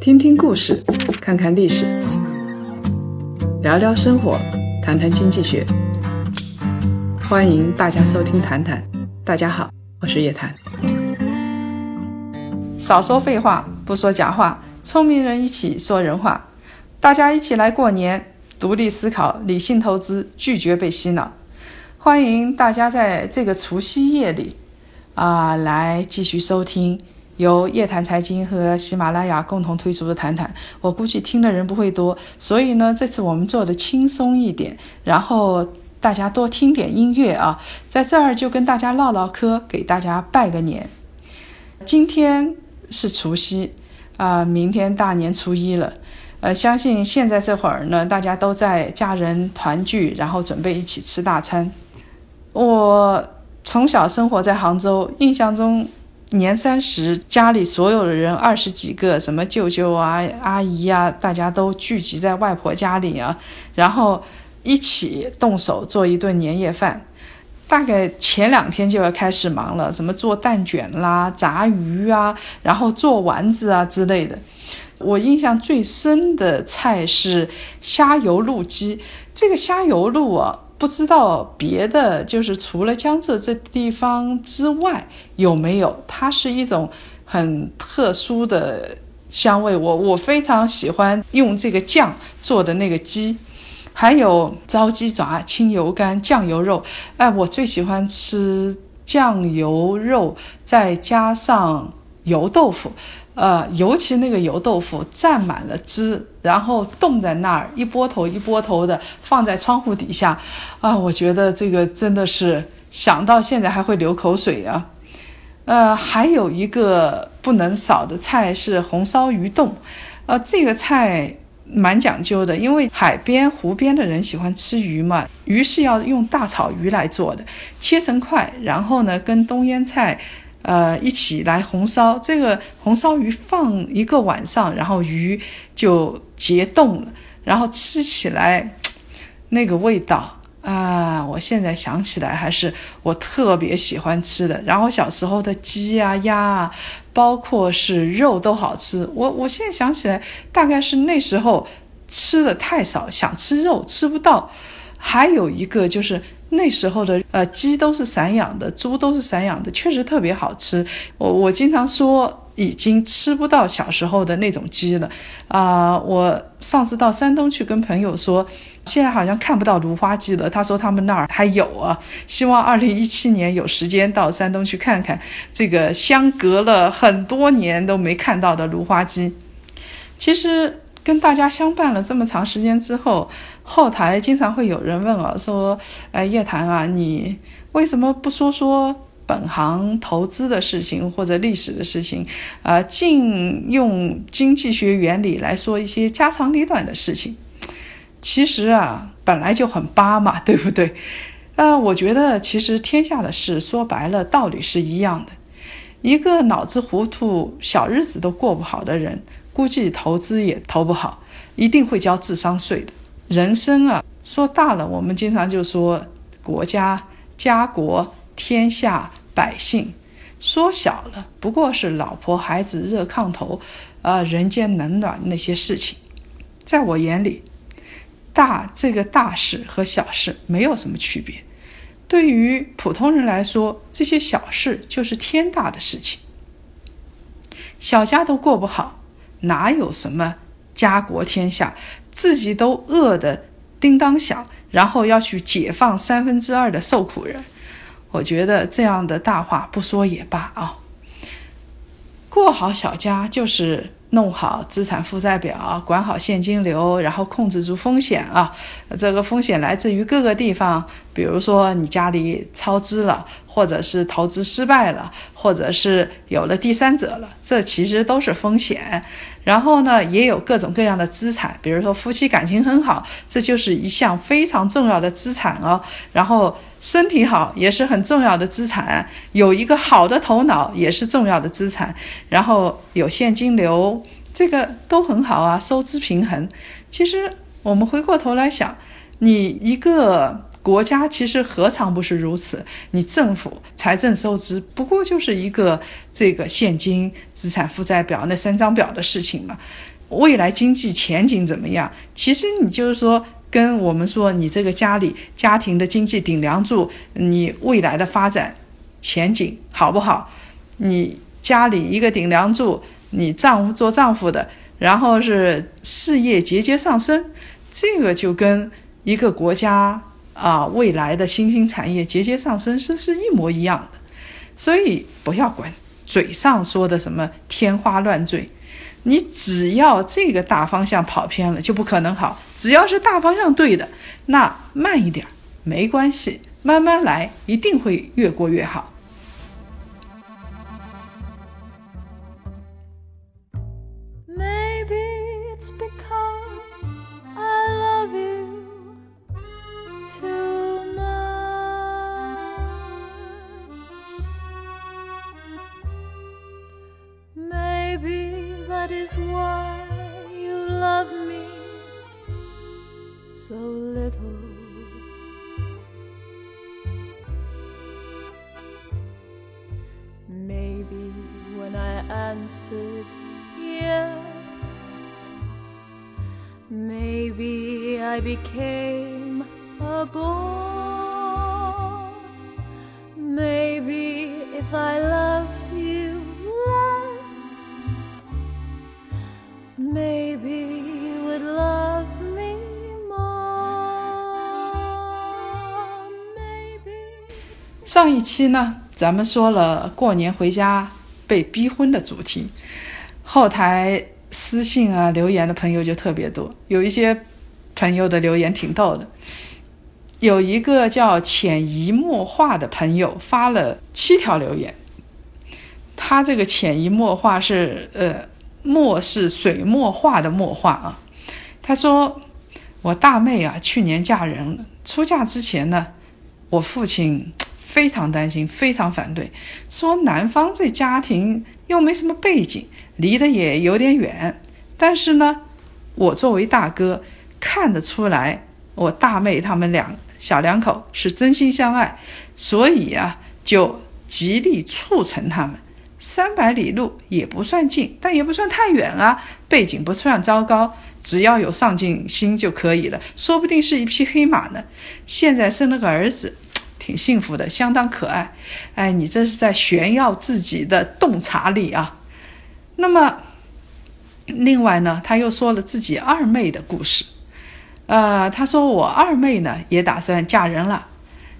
听听故事，看看历史，聊聊生活，谈谈经济学。欢迎大家收听《谈谈》，大家好，我是叶檀。少说废话，不说假话，聪明人一起说人话。大家一起来过年，独立思考，理性投资，拒绝被洗脑。欢迎大家在这个除夕夜里，啊，来继续收听。由夜谈财经和喜马拉雅共同推出的谈谈，我估计听的人不会多，所以呢，这次我们做的轻松一点，然后大家多听点音乐啊，在这儿就跟大家唠唠嗑，给大家拜个年。今天是除夕啊，明天大年初一了，呃，相信现在这会儿呢，大家都在家人团聚，然后准备一起吃大餐。我从小生活在杭州，印象中。年三十，家里所有的人二十几个，什么舅舅啊、阿姨啊，大家都聚集在外婆家里啊，然后一起动手做一顿年夜饭。大概前两天就要开始忙了，什么做蛋卷啦、炸鱼啊，然后做丸子啊之类的。我印象最深的菜是虾油露鸡，这个虾油露啊。不知道别的，就是除了江浙这地方之外，有没有？它是一种很特殊的香味。我我非常喜欢用这个酱做的那个鸡，还有糟鸡爪、清油干、酱油肉。哎，我最喜欢吃酱油肉，再加上油豆腐。呃，尤其那个油豆腐蘸满了汁，然后冻在那儿，一波头一波头的放在窗户底下，啊，我觉得这个真的是想到现在还会流口水啊。呃，还有一个不能少的菜是红烧鱼冻，呃，这个菜蛮讲究的，因为海边湖边的人喜欢吃鱼嘛，鱼是要用大草鱼来做的，切成块，然后呢跟冬腌菜。呃，一起来红烧这个红烧鱼，放一个晚上，然后鱼就结冻了，然后吃起来那个味道啊，我现在想起来还是我特别喜欢吃的。然后小时候的鸡啊、鸭啊，包括是肉都好吃。我我现在想起来，大概是那时候吃的太少，想吃肉吃不到。还有一个就是那时候的呃鸡都是散养的，猪都是散养的，确实特别好吃。我我经常说已经吃不到小时候的那种鸡了啊！我上次到山东去跟朋友说，现在好像看不到芦花鸡了。他说他们那儿还有啊，希望二零一七年有时间到山东去看看这个相隔了很多年都没看到的芦花鸡。其实。跟大家相伴了这么长时间之后，后台经常会有人问啊，说：“哎，叶檀啊，你为什么不说说本行投资的事情或者历史的事情？啊，尽用经济学原理来说一些家长里短的事情？其实啊，本来就很巴嘛，对不对？啊，我觉得其实天下的事说白了，道理是一样的。一个脑子糊涂、小日子都过不好的人。”估计投资也投不好，一定会交智商税的。人生啊，说大了，我们经常就说国家、家国、天下、百姓；说小了，不过是老婆孩子、热炕头，啊，人间冷暖那些事情。在我眼里，大这个大事和小事没有什么区别。对于普通人来说，这些小事就是天大的事情。小家都过不好。哪有什么家国天下，自己都饿得叮当响，然后要去解放三分之二的受苦人？我觉得这样的大话不说也罢啊。过好小家就是。弄好资产负债表，管好现金流，然后控制住风险啊！这个风险来自于各个地方，比如说你家里超支了，或者是投资失败了，或者是有了第三者了，这其实都是风险。然后呢，也有各种各样的资产，比如说夫妻感情很好，这就是一项非常重要的资产哦。然后身体好也是很重要的资产，有一个好的头脑也是重要的资产。然后有现金流。这个都很好啊，收支平衡。其实我们回过头来想，你一个国家其实何尝不是如此？你政府财政收支不过就是一个这个现金、资产负债表那三张表的事情嘛。未来经济前景怎么样？其实你就是说，跟我们说你这个家里家庭的经济顶梁柱，你未来的发展前景好不好？你家里一个顶梁柱，你丈夫做丈夫的，然后是事业节节上升，这个就跟一个国家。啊，未来的新兴产业节节上升是是一模一样的，所以不要管嘴上说的什么天花乱坠，你只要这个大方向跑偏了就不可能好。只要是大方向对的，那慢一点没关系，慢慢来，一定会越过越好。Is why you love me so little. Maybe when I answered yes, maybe I became a bore. Maybe if I loved 上一期呢，咱们说了过年回家被逼婚的主题，后台私信啊留言的朋友就特别多，有一些朋友的留言挺逗的，有一个叫潜移默化的朋友发了七条留言，他这个潜移默化是呃。墨是水墨画的墨画啊。他说：“我大妹啊，去年嫁人了。出嫁之前呢，我父亲非常担心，非常反对，说男方这家庭又没什么背景，离得也有点远。但是呢，我作为大哥，看得出来，我大妹他们两小两口是真心相爱，所以啊，就极力促成他们。”三百里路也不算近，但也不算太远啊。背景不算糟糕，只要有上进心就可以了。说不定是一匹黑马呢。现在生了个儿子，挺幸福的，相当可爱。哎，你这是在炫耀自己的洞察力啊。那么，另外呢，他又说了自己二妹的故事。呃，他说我二妹呢也打算嫁人了，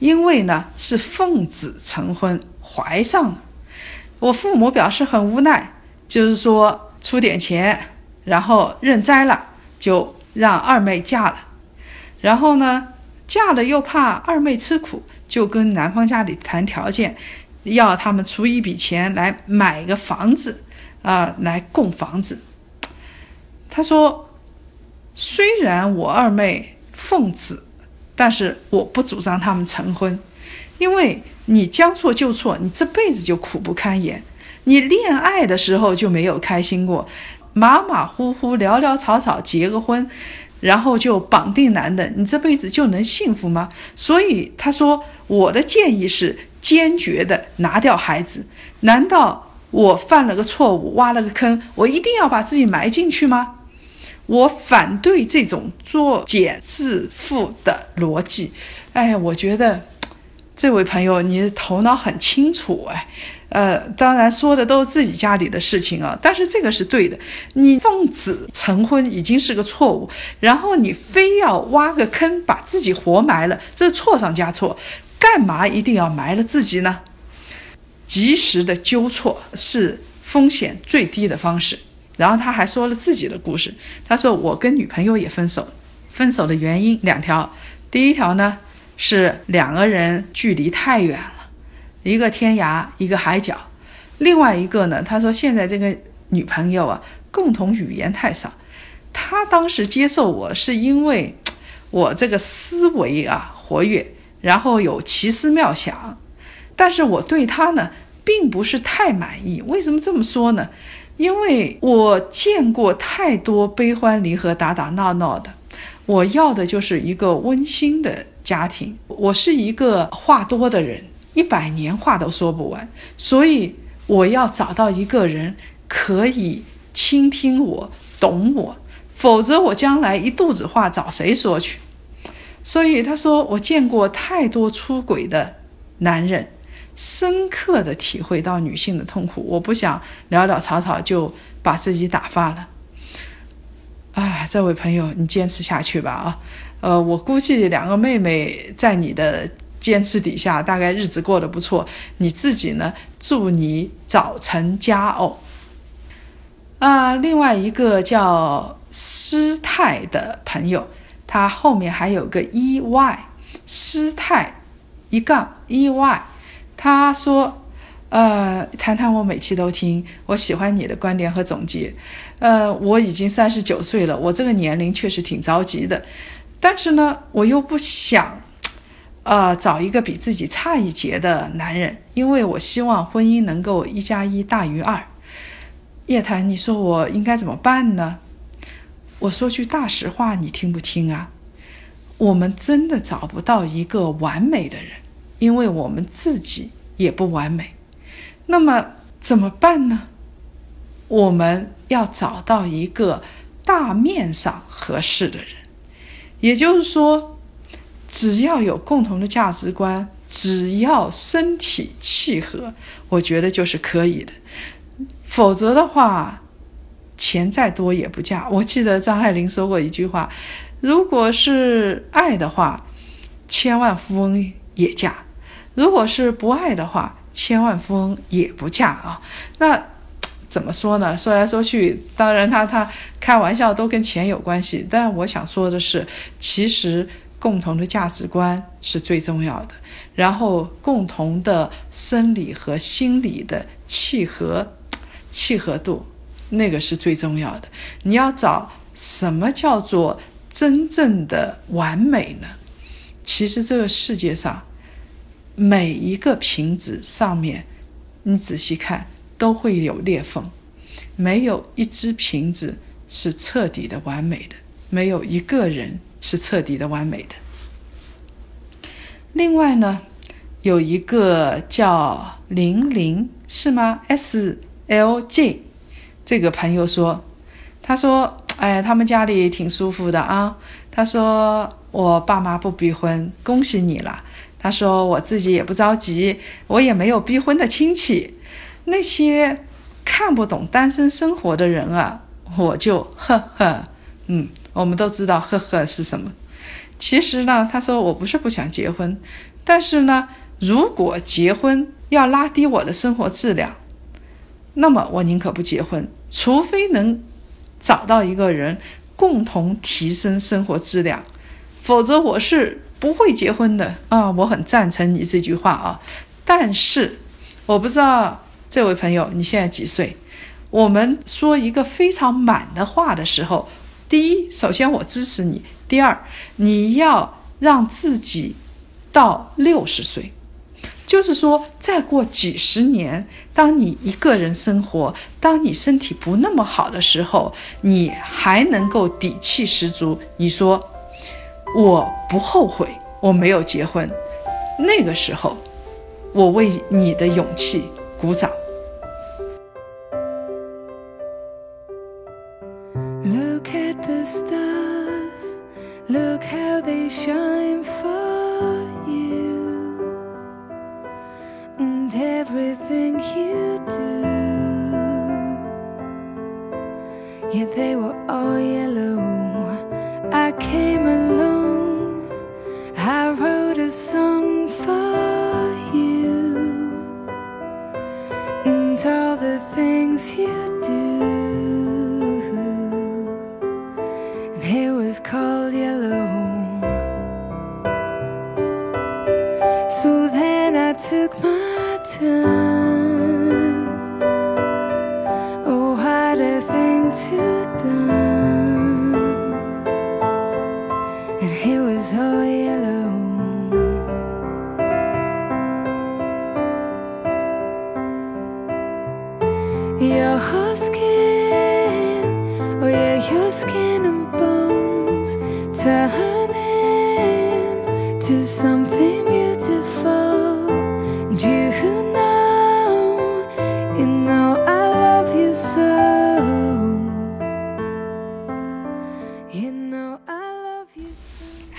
因为呢是奉子成婚，怀上了。我父母表示很无奈，就是说出点钱，然后认栽了，就让二妹嫁了。然后呢，嫁了又怕二妹吃苦，就跟男方家里谈条件，要他们出一笔钱来买个房子，啊，来供房子。他说，虽然我二妹奉子，但是我不主张他们成婚，因为。你将错就错，你这辈子就苦不堪言。你恋爱的时候就没有开心过，马马虎虎、潦潦草草结个婚，然后就绑定男的，你这辈子就能幸福吗？所以他说，我的建议是坚决的拿掉孩子。难道我犯了个错误，挖了个坑，我一定要把自己埋进去吗？我反对这种作茧自缚的逻辑。哎，我觉得。这位朋友，你头脑很清楚哎，呃，当然说的都是自己家里的事情啊，但是这个是对的。你奉子成婚已经是个错误，然后你非要挖个坑把自己活埋了，这是错上加错。干嘛一定要埋了自己呢？及时的纠错是风险最低的方式。然后他还说了自己的故事，他说我跟女朋友也分手，分手的原因两条，第一条呢。是两个人距离太远了，一个天涯，一个海角。另外一个呢，他说现在这个女朋友啊，共同语言太少。他当时接受我是因为我这个思维啊活跃，然后有奇思妙想。但是我对他呢，并不是太满意。为什么这么说呢？因为我见过太多悲欢离合、打打闹闹的。我要的就是一个温馨的。家庭。我是一个话多的人，一百年话都说不完，所以我要找到一个人可以倾听我、懂我，否则我将来一肚子话找谁说去？所以他说，我见过太多出轨的男人。深刻的体会到女性的痛苦，我不想潦潦草草就把自己打发了。啊，这位朋友，你坚持下去吧啊！呃，我估计两个妹妹在你的坚持底下，大概日子过得不错。你自己呢？祝你早成佳偶。啊，另外一个叫师太的朋友，他后面还有个 e y，师太一杠 e y。他说：“呃，谈谈我每期都听，我喜欢你的观点和总结。呃，我已经三十九岁了，我这个年龄确实挺着急的，但是呢，我又不想，呃，找一个比自己差一截的男人，因为我希望婚姻能够一加一大于二。叶檀，你说我应该怎么办呢？我说句大实话，你听不听啊？我们真的找不到一个完美的人。”因为我们自己也不完美，那么怎么办呢？我们要找到一个大面上合适的人，也就是说，只要有共同的价值观，只要身体契合，我觉得就是可以的。否则的话，钱再多也不嫁。我记得张爱玲说过一句话：“如果是爱的话，千万富翁也嫁。”如果是不爱的话，千万富翁也不嫁啊。那怎么说呢？说来说去，当然他他开玩笑都跟钱有关系。但我想说的是，其实共同的价值观是最重要的，然后共同的生理和心理的契合契合度，那个是最重要的。你要找什么叫做真正的完美呢？其实这个世界上。每一个瓶子上面，你仔细看都会有裂缝，没有一只瓶子是彻底的完美的，没有一个人是彻底的完美的。另外呢，有一个叫玲玲是吗？S L J 这个朋友说，他说：“哎，他们家里挺舒服的啊。”他说：“我爸妈不逼婚，恭喜你了。”他说：“我自己也不着急，我也没有逼婚的亲戚。那些看不懂单身生活的人啊，我就呵呵，嗯，我们都知道呵呵是什么。其实呢，他说我不是不想结婚，但是呢，如果结婚要拉低我的生活质量，那么我宁可不结婚，除非能找到一个人共同提升生活质量，否则我是。”不会结婚的啊，我很赞成你这句话啊。但是我不知道这位朋友你现在几岁？我们说一个非常满的话的时候，第一，首先我支持你；第二，你要让自己到六十岁，就是说再过几十年，当你一个人生活，当你身体不那么好的时候，你还能够底气十足。你说？我不后悔我没有结婚，那个时候，我为你的勇气鼓掌。call you.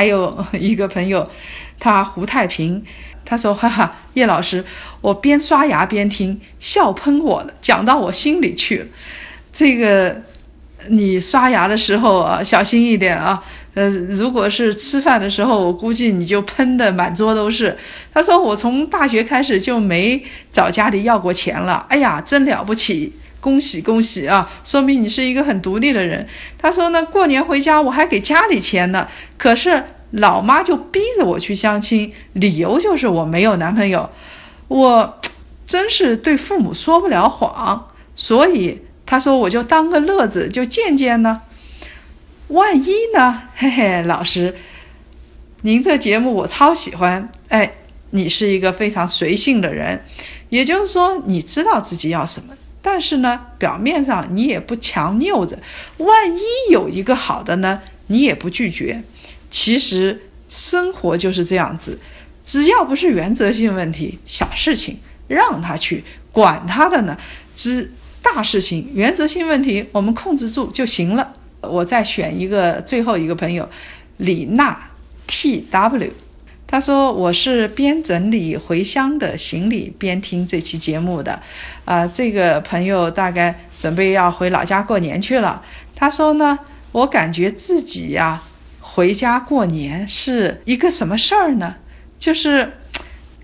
还有 一个朋友，他胡太平，他说：“哈哈，叶老师，我边刷牙边听，笑喷我了，讲到我心里去了。这个你刷牙的时候啊，小心一点啊。呃，如果是吃饭的时候，我估计你就喷的满桌都是。”他说：“我从大学开始就没找家里要过钱了。哎呀，真了不起！”恭喜恭喜啊！说明你是一个很独立的人。他说呢，过年回家我还给家里钱呢，可是老妈就逼着我去相亲，理由就是我没有男朋友。我真是对父母说不了谎，所以他说我就当个乐子，就见见呢。万一呢？嘿嘿，老师，您这节目我超喜欢。哎，你是一个非常随性的人，也就是说你知道自己要什么。但是呢，表面上你也不强拗着，万一有一个好的呢，你也不拒绝。其实生活就是这样子，只要不是原则性问题，小事情让他去管他的呢，之大事情原则性问题我们控制住就行了。我再选一个最后一个朋友，李娜 T W。他说：“我是边整理回乡的行李边听这期节目的，啊，这个朋友大概准备要回老家过年去了。他说呢，我感觉自己呀，回家过年是一个什么事儿呢？就是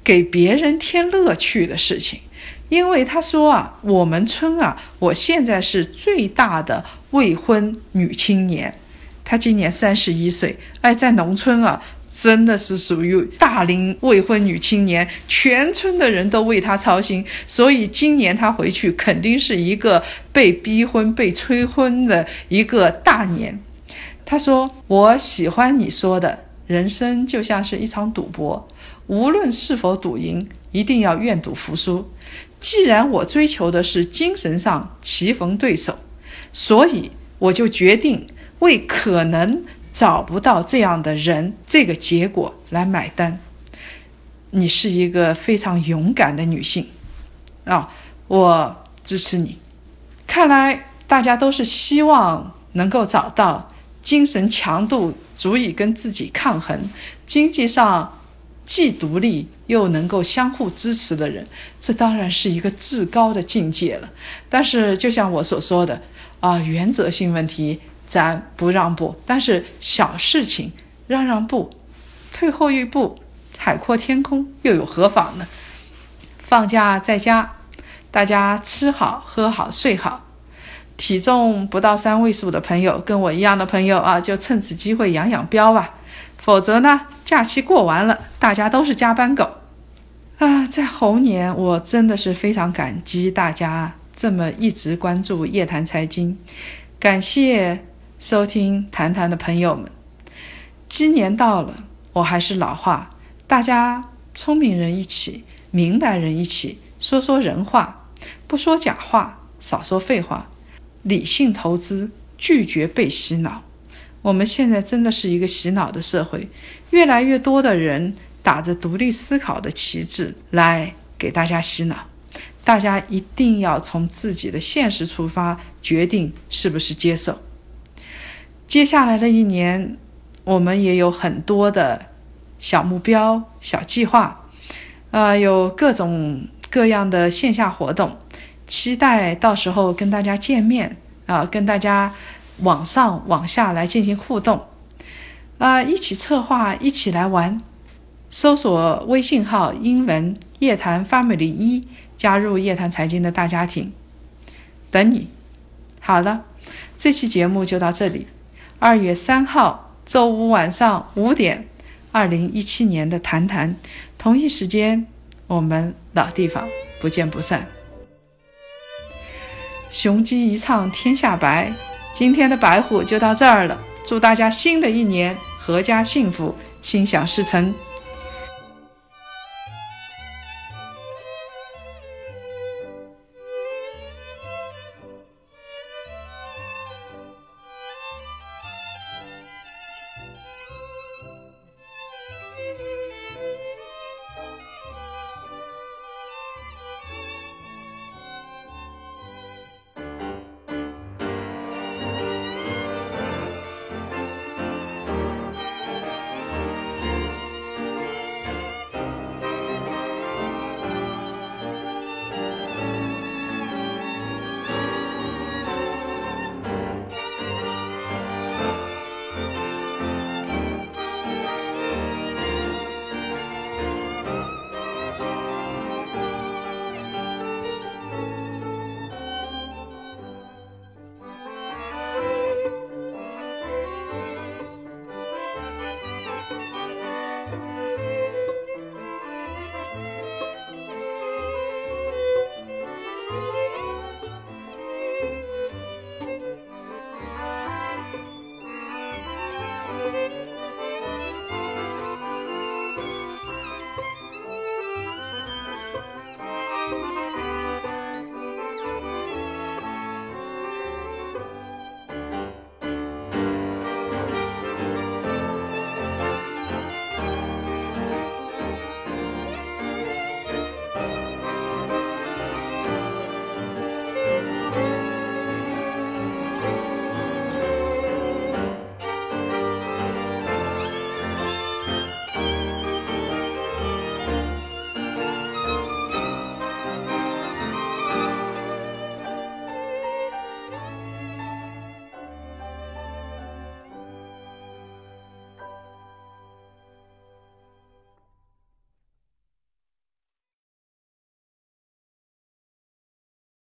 给别人添乐趣的事情。因为他说啊，我们村啊，我现在是最大的未婚女青年，她今年三十一岁，哎，在农村啊。”真的是属于大龄未婚女青年，全村的人都为她操心，所以今年她回去肯定是一个被逼婚、被催婚的一个大年。她说：“我喜欢你说的，人生就像是一场赌博，无论是否赌赢，一定要愿赌服输。既然我追求的是精神上棋逢对手，所以我就决定为可能。”找不到这样的人，这个结果来买单。你是一个非常勇敢的女性，啊，我支持你。看来大家都是希望能够找到精神强度足以跟自己抗衡，经济上既独立又能够相互支持的人。这当然是一个至高的境界了。但是，就像我所说的，啊，原则性问题。咱不让步，但是小事情让让步，退后一步，海阔天空又有何妨呢？放假在家，大家吃好喝好睡好。体重不到三位数的朋友，跟我一样的朋友啊，就趁此机会养养膘吧。否则呢，假期过完了，大家都是加班狗啊。在猴年，我真的是非常感激大家这么一直关注夜谈财经，感谢。收听谈谈的朋友们，鸡年到了，我还是老话，大家聪明人一起，明白人一起，说说人话，不说假话，少说废话，理性投资，拒绝被洗脑。我们现在真的是一个洗脑的社会，越来越多的人打着独立思考的旗帜来给大家洗脑，大家一定要从自己的现实出发，决定是不是接受。接下来的一年，我们也有很多的小目标、小计划，呃，有各种各样的线下活动，期待到时候跟大家见面啊，跟大家往上往下来进行互动，啊，一起策划，一起来玩。搜索微信号英文夜谈 family 一，加入夜谈财经的大家庭，等你。好了，这期节目就到这里。二月三号周五晚上五点，二零一七年的谈谈，同一时间，我们老地方不见不散。雄鸡一唱天下白，今天的白虎就到这儿了。祝大家新的一年阖家幸福，心想事成。